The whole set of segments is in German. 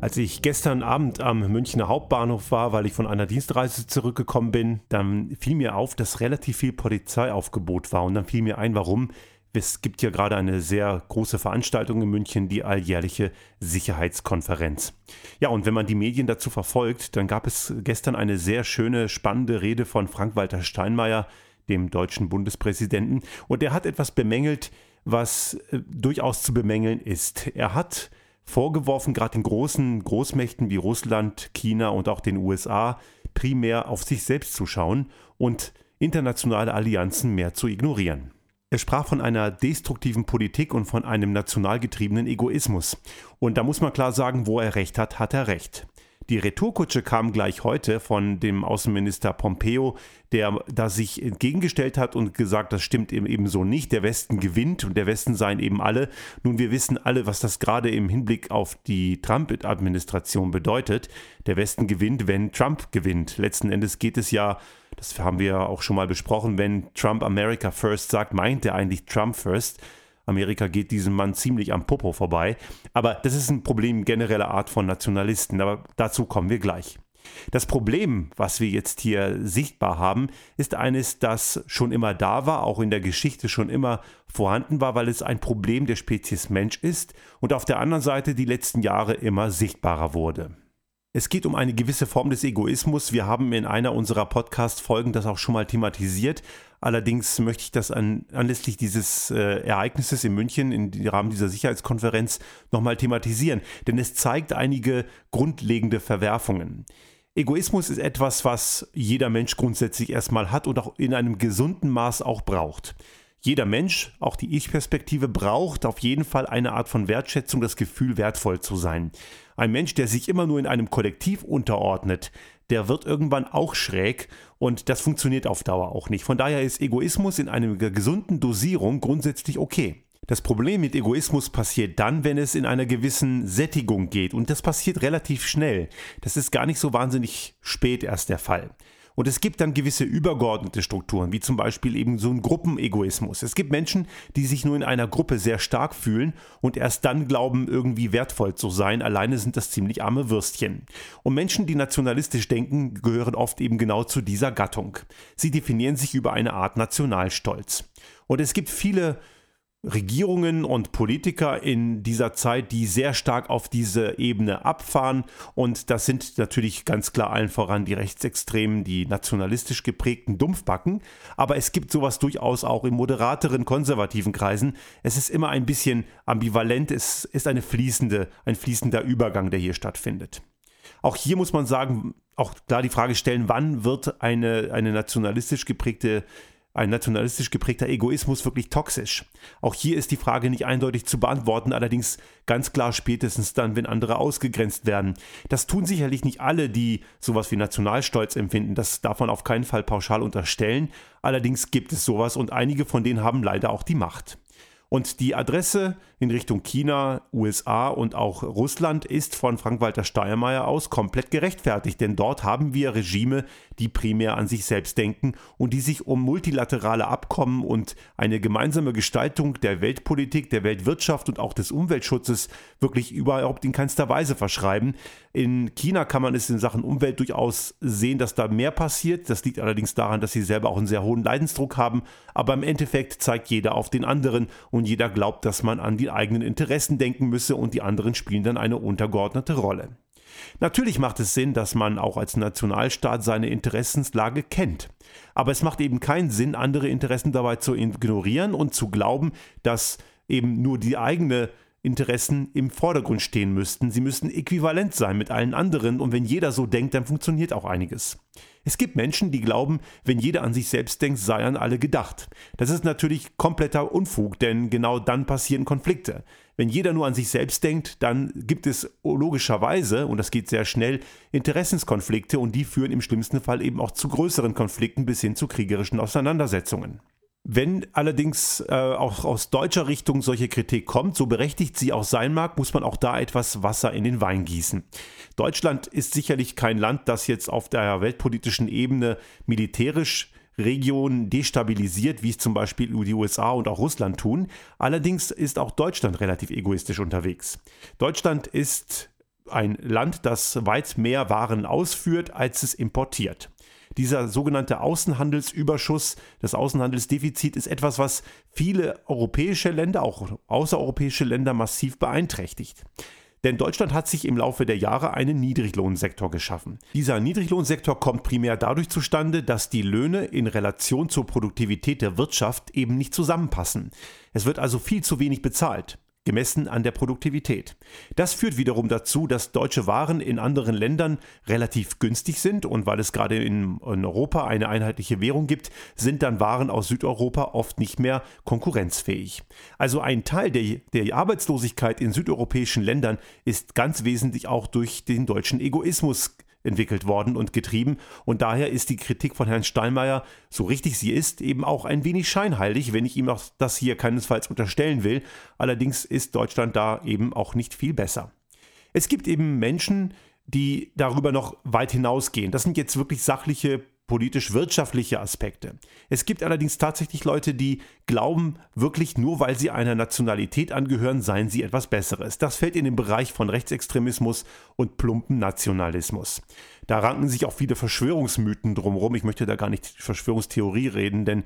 Als ich gestern Abend am Münchner Hauptbahnhof war, weil ich von einer Dienstreise zurückgekommen bin, dann fiel mir auf, dass relativ viel Polizeiaufgebot war. Und dann fiel mir ein, warum. Es gibt ja gerade eine sehr große Veranstaltung in München, die alljährliche Sicherheitskonferenz. Ja, und wenn man die Medien dazu verfolgt, dann gab es gestern eine sehr schöne, spannende Rede von Frank-Walter Steinmeier, dem deutschen Bundespräsidenten. Und er hat etwas bemängelt, was äh, durchaus zu bemängeln ist. Er hat vorgeworfen, gerade den großen Großmächten wie Russland, China und auch den USA primär auf sich selbst zu schauen und internationale Allianzen mehr zu ignorieren. Er sprach von einer destruktiven Politik und von einem national getriebenen Egoismus. Und da muss man klar sagen, wo er recht hat, hat er recht. Die Retourkutsche kam gleich heute von dem Außenminister Pompeo, der da sich entgegengestellt hat und gesagt, das stimmt eben so nicht. Der Westen gewinnt und der Westen seien eben alle. Nun, wir wissen alle, was das gerade im Hinblick auf die Trump-Administration bedeutet. Der Westen gewinnt, wenn Trump gewinnt. Letzten Endes geht es ja, das haben wir auch schon mal besprochen, wenn Trump America First sagt, meint er eigentlich Trump First. Amerika geht diesem Mann ziemlich am Popo vorbei. Aber das ist ein Problem genereller Art von Nationalisten, aber dazu kommen wir gleich. Das Problem, was wir jetzt hier sichtbar haben, ist eines, das schon immer da war, auch in der Geschichte schon immer vorhanden war, weil es ein Problem der Spezies Mensch ist und auf der anderen Seite die letzten Jahre immer sichtbarer wurde. Es geht um eine gewisse Form des Egoismus. Wir haben in einer unserer Podcast-Folgen das auch schon mal thematisiert. Allerdings möchte ich das an, anlässlich dieses äh, Ereignisses in München im Rahmen dieser Sicherheitskonferenz nochmal thematisieren, denn es zeigt einige grundlegende Verwerfungen. Egoismus ist etwas, was jeder Mensch grundsätzlich erstmal hat und auch in einem gesunden Maß auch braucht. Jeder Mensch, auch die Ich-Perspektive, braucht auf jeden Fall eine Art von Wertschätzung, das Gefühl, wertvoll zu sein. Ein Mensch, der sich immer nur in einem Kollektiv unterordnet, der wird irgendwann auch schräg und das funktioniert auf Dauer auch nicht. Von daher ist Egoismus in einer gesunden Dosierung grundsätzlich okay. Das Problem mit Egoismus passiert dann, wenn es in einer gewissen Sättigung geht und das passiert relativ schnell. Das ist gar nicht so wahnsinnig spät erst der Fall. Und es gibt dann gewisse übergeordnete Strukturen, wie zum Beispiel eben so ein Gruppenegoismus. Es gibt Menschen, die sich nur in einer Gruppe sehr stark fühlen und erst dann glauben, irgendwie wertvoll zu sein. Alleine sind das ziemlich arme Würstchen. Und Menschen, die nationalistisch denken, gehören oft eben genau zu dieser Gattung. Sie definieren sich über eine Art Nationalstolz. Und es gibt viele Regierungen und Politiker in dieser Zeit, die sehr stark auf diese Ebene abfahren. Und das sind natürlich ganz klar allen voran die Rechtsextremen, die nationalistisch geprägten Dumpfbacken. Aber es gibt sowas durchaus auch in moderateren, konservativen Kreisen. Es ist immer ein bisschen ambivalent. Es ist eine fließende, ein fließender Übergang, der hier stattfindet. Auch hier muss man sagen, auch klar die Frage stellen, wann wird eine, eine nationalistisch geprägte ein nationalistisch geprägter Egoismus wirklich toxisch? Auch hier ist die Frage nicht eindeutig zu beantworten, allerdings ganz klar spätestens dann, wenn andere ausgegrenzt werden. Das tun sicherlich nicht alle, die sowas wie Nationalstolz empfinden, das darf man auf keinen Fall pauschal unterstellen, allerdings gibt es sowas und einige von denen haben leider auch die Macht. Und die Adresse in Richtung China, USA und auch Russland ist von Frank-Walter Steinmeier aus komplett gerechtfertigt, denn dort haben wir Regime, die primär an sich selbst denken und die sich um multilaterale Abkommen und eine gemeinsame Gestaltung der Weltpolitik, der Weltwirtschaft und auch des Umweltschutzes wirklich überhaupt in keinster Weise verschreiben. In China kann man es in Sachen Umwelt durchaus sehen, dass da mehr passiert. Das liegt allerdings daran, dass sie selber auch einen sehr hohen Leidensdruck haben. Aber im Endeffekt zeigt jeder auf den anderen und jeder glaubt, dass man an die eigenen Interessen denken müsse und die anderen spielen dann eine untergeordnete Rolle. Natürlich macht es Sinn, dass man auch als Nationalstaat seine Interessenslage kennt. Aber es macht eben keinen Sinn, andere Interessen dabei zu ignorieren und zu glauben, dass eben nur die eigene Interessen im Vordergrund stehen müssten. Sie müssten äquivalent sein mit allen anderen und wenn jeder so denkt, dann funktioniert auch einiges. Es gibt Menschen, die glauben, wenn jeder an sich selbst denkt, sei an alle gedacht. Das ist natürlich kompletter Unfug, denn genau dann passieren Konflikte. Wenn jeder nur an sich selbst denkt, dann gibt es logischerweise, und das geht sehr schnell, Interessenskonflikte und die führen im schlimmsten Fall eben auch zu größeren Konflikten bis hin zu kriegerischen Auseinandersetzungen. Wenn allerdings äh, auch aus deutscher Richtung solche Kritik kommt, so berechtigt sie auch sein mag, muss man auch da etwas Wasser in den Wein gießen. Deutschland ist sicherlich kein Land, das jetzt auf der weltpolitischen Ebene militärisch Regionen destabilisiert, wie es zum Beispiel die USA und auch Russland tun. Allerdings ist auch Deutschland relativ egoistisch unterwegs. Deutschland ist ein Land, das weit mehr Waren ausführt, als es importiert. Dieser sogenannte Außenhandelsüberschuss, das Außenhandelsdefizit ist etwas, was viele europäische Länder, auch außereuropäische Länder massiv beeinträchtigt. Denn Deutschland hat sich im Laufe der Jahre einen Niedriglohnsektor geschaffen. Dieser Niedriglohnsektor kommt primär dadurch zustande, dass die Löhne in Relation zur Produktivität der Wirtschaft eben nicht zusammenpassen. Es wird also viel zu wenig bezahlt gemessen an der Produktivität. Das führt wiederum dazu, dass deutsche Waren in anderen Ländern relativ günstig sind und weil es gerade in, Europa eine einheitliche Währung gibt, sind dann Waren aus Südeuropa oft nicht mehr konkurrenzfähig. Also ein Teil der, der Arbeitslosigkeit in südeuropäischen Ländern ist ganz wesentlich auch durch den deutschen Egoismus entwickelt worden und getrieben. Und daher ist die Kritik von Herrn Steinmeier, so richtig sie ist, eben auch ein wenig scheinheilig, wenn ich ihm auch das hier keinesfalls unterstellen will. Allerdings ist Deutschland da eben auch nicht viel besser. Es gibt eben Menschen, die darüber noch weit hinausgehen. Das sind jetzt wirklich sachliche politisch-wirtschaftliche Aspekte. Es gibt allerdings tatsächlich Leute, die glauben, wirklich nur weil sie einer Nationalität angehören, seien sie etwas Besseres. Das fällt in den Bereich von Rechtsextremismus und plumpen Nationalismus. Da ranken sich auch viele Verschwörungsmythen drumherum. Ich möchte da gar nicht Verschwörungstheorie reden, denn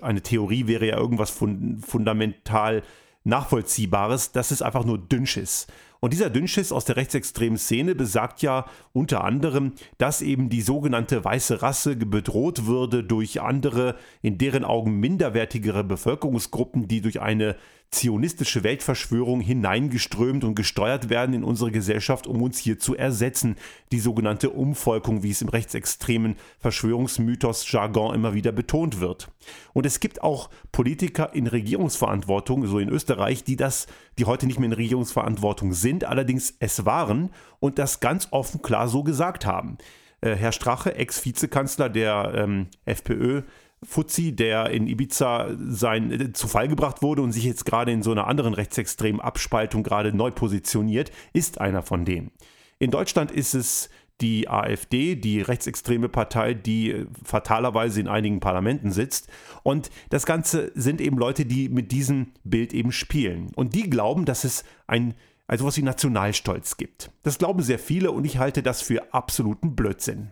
eine Theorie wäre ja irgendwas fundamental Nachvollziehbares. Das ist einfach nur Dünnschiss. Und dieser Dünnschiss aus der rechtsextremen Szene besagt ja unter anderem, dass eben die sogenannte weiße Rasse bedroht würde durch andere, in deren Augen minderwertigere Bevölkerungsgruppen, die durch eine zionistische Weltverschwörung hineingeströmt und gesteuert werden in unsere Gesellschaft, um uns hier zu ersetzen. Die sogenannte Umvolkung, wie es im rechtsextremen Verschwörungsmythos Jargon immer wieder betont wird. Und es gibt auch Politiker in Regierungsverantwortung, so in Österreich, die das, die heute nicht mehr in Regierungsverantwortung sind, allerdings es waren und das ganz offen klar so gesagt haben. Äh, Herr Strache, Ex-Vizekanzler der ähm, FPÖ, Fuzzi, der in Ibiza sein, äh, zu Fall gebracht wurde und sich jetzt gerade in so einer anderen rechtsextremen Abspaltung gerade neu positioniert, ist einer von denen. In Deutschland ist es die AfD, die rechtsextreme Partei, die äh, fatalerweise in einigen Parlamenten sitzt. Und das Ganze sind eben Leute, die mit diesem Bild eben spielen. Und die glauben, dass es ein also was wie Nationalstolz gibt. Das glauben sehr viele und ich halte das für absoluten Blödsinn.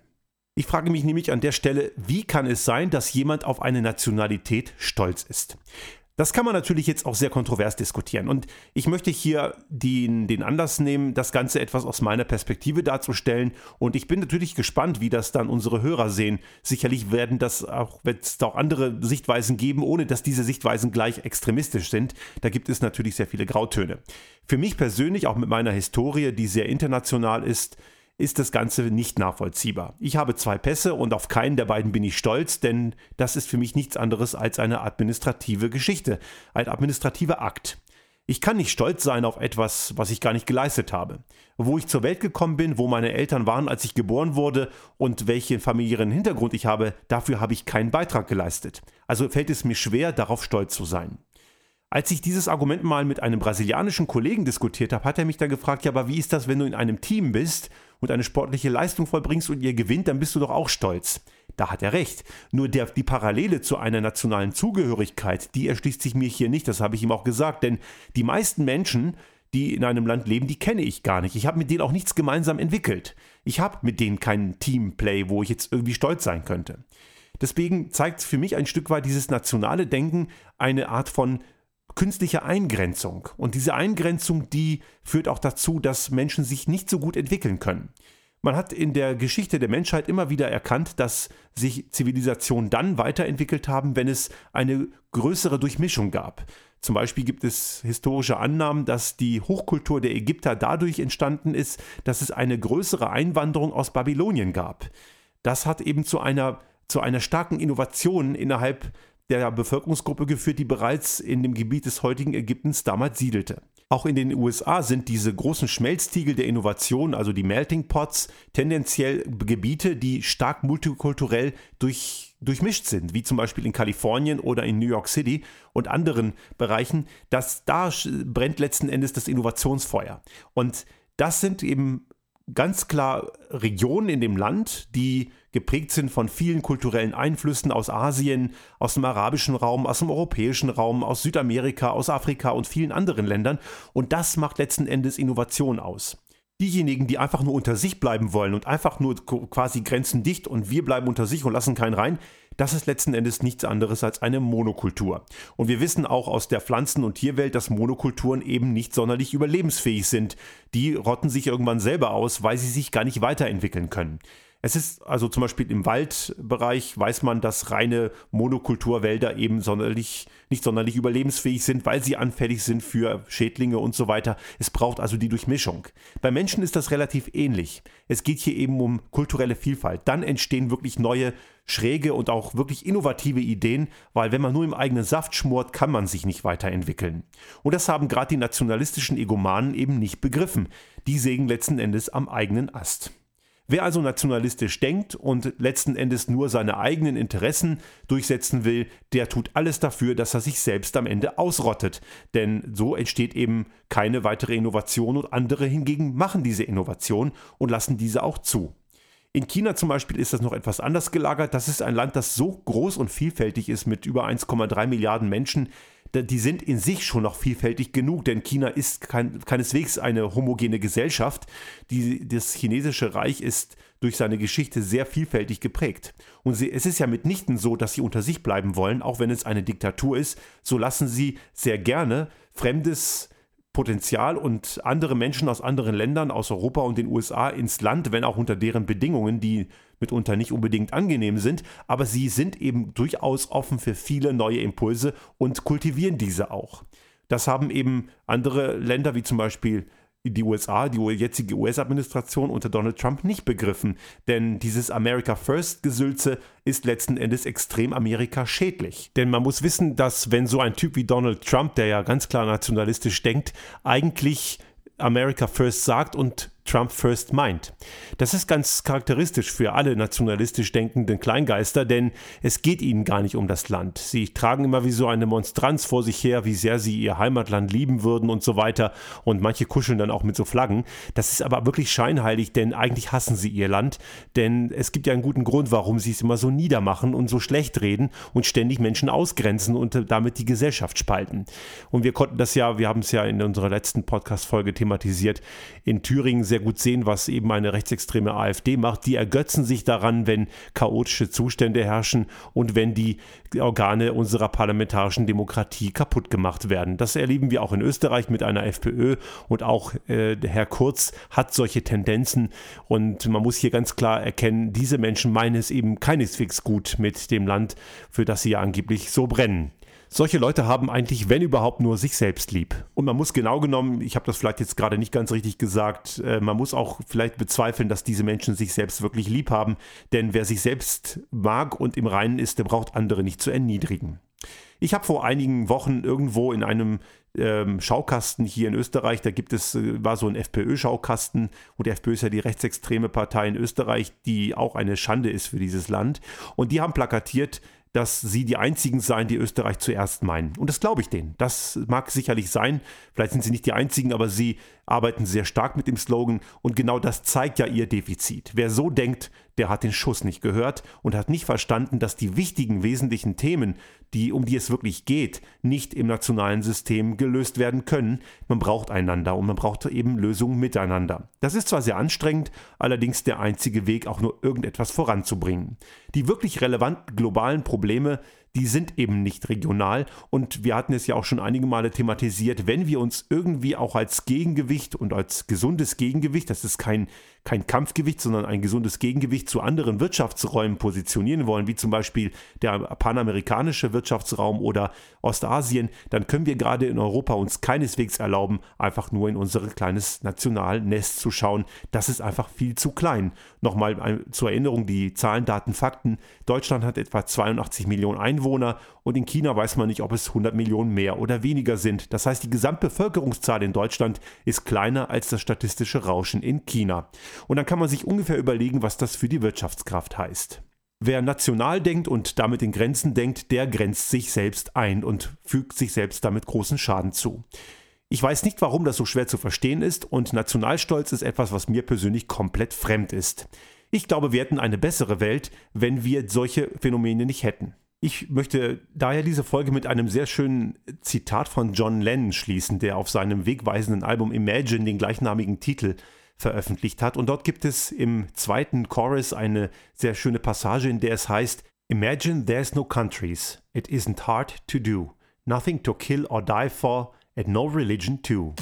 Ich frage mich nämlich an der Stelle, wie kann es sein, dass jemand auf eine Nationalität stolz ist? Das kann man natürlich jetzt auch sehr kontrovers diskutieren. Und ich möchte hier den, den Anlass nehmen, das Ganze etwas aus meiner Perspektive darzustellen. Und ich bin natürlich gespannt, wie das dann unsere Hörer sehen. Sicherlich werden das auch, wird es auch andere Sichtweisen geben, ohne dass diese Sichtweisen gleich extremistisch sind. Da gibt es natürlich sehr viele Grautöne. Für mich persönlich, auch mit meiner Historie, die sehr international ist, ist das Ganze nicht nachvollziehbar. Ich habe zwei Pässe und auf keinen der beiden bin ich stolz, denn das ist für mich nichts anderes als eine administrative Geschichte, ein administrativer Akt. Ich kann nicht stolz sein auf etwas, was ich gar nicht geleistet habe. Wo ich zur Welt gekommen bin, wo meine Eltern waren, als ich geboren wurde und welchen familiären Hintergrund ich habe, dafür habe ich keinen Beitrag geleistet. Also fällt es mir schwer, darauf stolz zu sein. Als ich dieses Argument mal mit einem brasilianischen Kollegen diskutiert habe, hat er mich dann gefragt, ja, aber wie ist das, wenn du in einem Team bist und eine sportliche Leistung vollbringst und ihr gewinnt, dann bist du doch auch stolz. Da hat er recht. Nur der, die Parallele zu einer nationalen Zugehörigkeit, die erschließt sich mir hier nicht, das habe ich ihm auch gesagt, denn die meisten Menschen, die in einem Land leben, die kenne ich gar nicht. Ich habe mit denen auch nichts gemeinsam entwickelt. Ich habe mit denen keinen Teamplay, wo ich jetzt irgendwie stolz sein könnte. Deswegen zeigt für mich ein Stück weit dieses nationale Denken eine Art von künstliche Eingrenzung. Und diese Eingrenzung, die führt auch dazu, dass Menschen sich nicht so gut entwickeln können. Man hat in der Geschichte der Menschheit immer wieder erkannt, dass sich Zivilisationen dann weiterentwickelt haben, wenn es eine größere Durchmischung gab. Zum Beispiel gibt es historische Annahmen, dass die Hochkultur der Ägypter dadurch entstanden ist, dass es eine größere Einwanderung aus Babylonien gab. Das hat eben zu einer, zu einer starken Innovation innerhalb der Bevölkerungsgruppe geführt, die bereits in dem Gebiet des heutigen Ägyptens damals siedelte. Auch in den USA sind diese großen Schmelztiegel der Innovation, also die Melting Pots, tendenziell Gebiete, die stark multikulturell durch, durchmischt sind, wie zum Beispiel in Kalifornien oder in New York City und anderen Bereichen. Das, da brennt letzten Endes das Innovationsfeuer. Und das sind eben ganz klar Regionen in dem Land, die geprägt sind von vielen kulturellen Einflüssen aus Asien, aus dem arabischen Raum, aus dem europäischen Raum, aus Südamerika, aus Afrika und vielen anderen Ländern. Und das macht letzten Endes Innovation aus. Diejenigen, die einfach nur unter sich bleiben wollen und einfach nur quasi Grenzen dicht und wir bleiben unter sich und lassen keinen rein, das ist letzten Endes nichts anderes als eine Monokultur. Und wir wissen auch aus der Pflanzen- und Tierwelt, dass Monokulturen eben nicht sonderlich überlebensfähig sind. Die rotten sich irgendwann selber aus, weil sie sich gar nicht weiterentwickeln können. Es ist also zum Beispiel im Waldbereich weiß man, dass reine Monokulturwälder eben sonderlich, nicht sonderlich überlebensfähig sind, weil sie anfällig sind für Schädlinge und so weiter. Es braucht also die Durchmischung. Bei Menschen ist das relativ ähnlich. Es geht hier eben um kulturelle Vielfalt. Dann entstehen wirklich neue, schräge und auch wirklich innovative Ideen, weil wenn man nur im eigenen Saft schmort, kann man sich nicht weiterentwickeln. Und das haben gerade die nationalistischen Egomanen eben nicht begriffen. Die sägen letzten Endes am eigenen Ast. Wer also nationalistisch denkt und letzten Endes nur seine eigenen Interessen durchsetzen will, der tut alles dafür, dass er sich selbst am Ende ausrottet. Denn so entsteht eben keine weitere Innovation und andere hingegen machen diese Innovation und lassen diese auch zu. In China zum Beispiel ist das noch etwas anders gelagert. Das ist ein Land, das so groß und vielfältig ist mit über 1,3 Milliarden Menschen, die sind in sich schon noch vielfältig genug, denn China ist kein, keineswegs eine homogene Gesellschaft. Die, das chinesische Reich ist durch seine Geschichte sehr vielfältig geprägt. Und sie, es ist ja mitnichten so, dass sie unter sich bleiben wollen, auch wenn es eine Diktatur ist. So lassen sie sehr gerne fremdes Potenzial und andere Menschen aus anderen Ländern, aus Europa und den USA ins Land, wenn auch unter deren Bedingungen, die mitunter nicht unbedingt angenehm sind, aber sie sind eben durchaus offen für viele neue Impulse und kultivieren diese auch. Das haben eben andere Länder wie zum Beispiel die USA, die jetzige US-Administration unter Donald Trump nicht begriffen. Denn dieses America First-Gesülze ist letzten Endes extrem Amerika schädlich. Denn man muss wissen, dass wenn so ein Typ wie Donald Trump, der ja ganz klar nationalistisch denkt, eigentlich America First sagt und Trump First meint. Das ist ganz charakteristisch für alle nationalistisch denkenden Kleingeister, denn es geht ihnen gar nicht um das Land. Sie tragen immer wie so eine Monstranz vor sich her, wie sehr sie ihr Heimatland lieben würden und so weiter. Und manche kuscheln dann auch mit so Flaggen. Das ist aber wirklich scheinheilig, denn eigentlich hassen sie ihr Land. Denn es gibt ja einen guten Grund, warum sie es immer so niedermachen und so schlecht reden und ständig Menschen ausgrenzen und damit die Gesellschaft spalten. Und wir konnten das ja, wir haben es ja in unserer letzten Podcast-Folge thematisiert, in Thüringen sehr sehr gut sehen, was eben eine rechtsextreme AfD macht. Die ergötzen sich daran, wenn chaotische Zustände herrschen und wenn die Organe unserer parlamentarischen Demokratie kaputt gemacht werden. Das erleben wir auch in Österreich mit einer FPÖ und auch äh, Herr Kurz hat solche Tendenzen und man muss hier ganz klar erkennen, diese Menschen meinen es eben keineswegs gut mit dem Land, für das sie ja angeblich so brennen. Solche Leute haben eigentlich, wenn überhaupt, nur sich selbst lieb. Und man muss genau genommen, ich habe das vielleicht jetzt gerade nicht ganz richtig gesagt, äh, man muss auch vielleicht bezweifeln, dass diese Menschen sich selbst wirklich lieb haben. Denn wer sich selbst mag und im Reinen ist, der braucht andere nicht zu erniedrigen. Ich habe vor einigen Wochen irgendwo in einem ähm, Schaukasten hier in Österreich, da gibt es, äh, war so ein FPÖ-Schaukasten und die FPÖ ist ja die rechtsextreme Partei in Österreich, die auch eine Schande ist für dieses Land. Und die haben plakatiert, dass sie die einzigen seien, die Österreich zuerst meinen. Und das glaube ich denen. Das mag sicherlich sein. Vielleicht sind sie nicht die einzigen, aber sie arbeiten sehr stark mit dem Slogan und genau das zeigt ja ihr Defizit. Wer so denkt, der hat den Schuss nicht gehört und hat nicht verstanden, dass die wichtigen, wesentlichen Themen, die, um die es wirklich geht, nicht im nationalen System gelöst werden können. Man braucht einander und man braucht eben Lösungen miteinander. Das ist zwar sehr anstrengend, allerdings der einzige Weg, auch nur irgendetwas voranzubringen. Die wirklich relevanten globalen Probleme, die sind eben nicht regional. Und wir hatten es ja auch schon einige Male thematisiert, wenn wir uns irgendwie auch als Gegengewicht und als gesundes Gegengewicht, das ist kein, kein Kampfgewicht, sondern ein gesundes Gegengewicht zu anderen Wirtschaftsräumen positionieren wollen, wie zum Beispiel der panamerikanische Wirtschaftsraum oder Ostasien, dann können wir gerade in Europa uns keineswegs erlauben, einfach nur in unser kleines Nationalnest zu schauen. Das ist einfach viel zu klein. Nochmal zur Erinnerung die Zahlen, Daten, Fakten. Deutschland hat etwa 82 Millionen Einwohner. Einwohner und in China weiß man nicht, ob es 100 Millionen mehr oder weniger sind. Das heißt, die Gesamtbevölkerungszahl in Deutschland ist kleiner als das statistische Rauschen in China. Und dann kann man sich ungefähr überlegen, was das für die Wirtschaftskraft heißt. Wer national denkt und damit in Grenzen denkt, der grenzt sich selbst ein und fügt sich selbst damit großen Schaden zu. Ich weiß nicht, warum das so schwer zu verstehen ist und Nationalstolz ist etwas, was mir persönlich komplett fremd ist. Ich glaube, wir hätten eine bessere Welt, wenn wir solche Phänomene nicht hätten. Ich möchte daher diese Folge mit einem sehr schönen Zitat von John Lennon schließen, der auf seinem wegweisenden Album Imagine den gleichnamigen Titel veröffentlicht hat. Und dort gibt es im zweiten Chorus eine sehr schöne Passage, in der es heißt, Imagine there's no countries, it isn't hard to do, nothing to kill or die for, and no religion too.